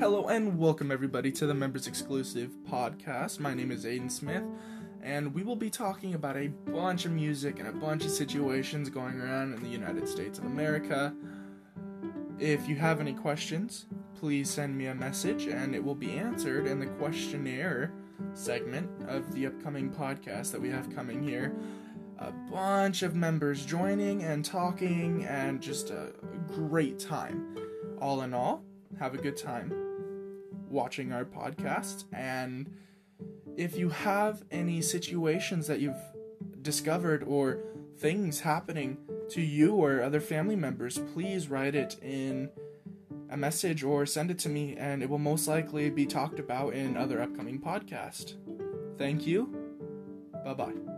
Hello and welcome everybody to the members exclusive podcast. My name is Aiden Smith and we will be talking about a bunch of music and a bunch of situations going around in the United States of America. If you have any questions, please send me a message and it will be answered in the questionnaire segment of the upcoming podcast that we have coming here. A bunch of members joining and talking and just a great time. All in all, have a good time watching our podcast. And if you have any situations that you've discovered or things happening to you or other family members, please write it in a message or send it to me, and it will most likely be talked about in other upcoming podcast. Thank you. Bye bye.